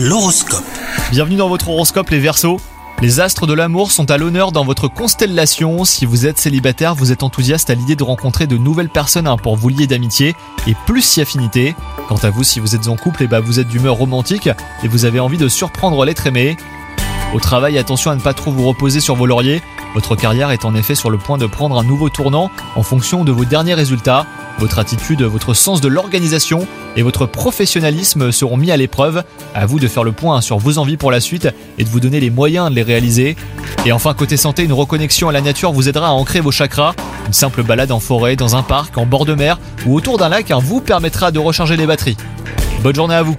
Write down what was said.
L'horoscope. Bienvenue dans votre horoscope les Verseaux. Les astres de l'amour sont à l'honneur dans votre constellation. Si vous êtes célibataire, vous êtes enthousiaste à l'idée de rencontrer de nouvelles personnes hein, pour vous lier d'amitié et plus si affinité. Quant à vous, si vous êtes en couple, et bah vous êtes d'humeur romantique et vous avez envie de surprendre l'être aimé. Au travail, attention à ne pas trop vous reposer sur vos lauriers. Votre carrière est en effet sur le point de prendre un nouveau tournant en fonction de vos derniers résultats. Votre attitude, votre sens de l'organisation et votre professionnalisme seront mis à l'épreuve. À vous de faire le point sur vos envies pour la suite et de vous donner les moyens de les réaliser. Et enfin, côté santé, une reconnexion à la nature vous aidera à ancrer vos chakras. Une simple balade en forêt, dans un parc, en bord de mer ou autour d'un lac hein, vous permettra de recharger les batteries. Bonne journée à vous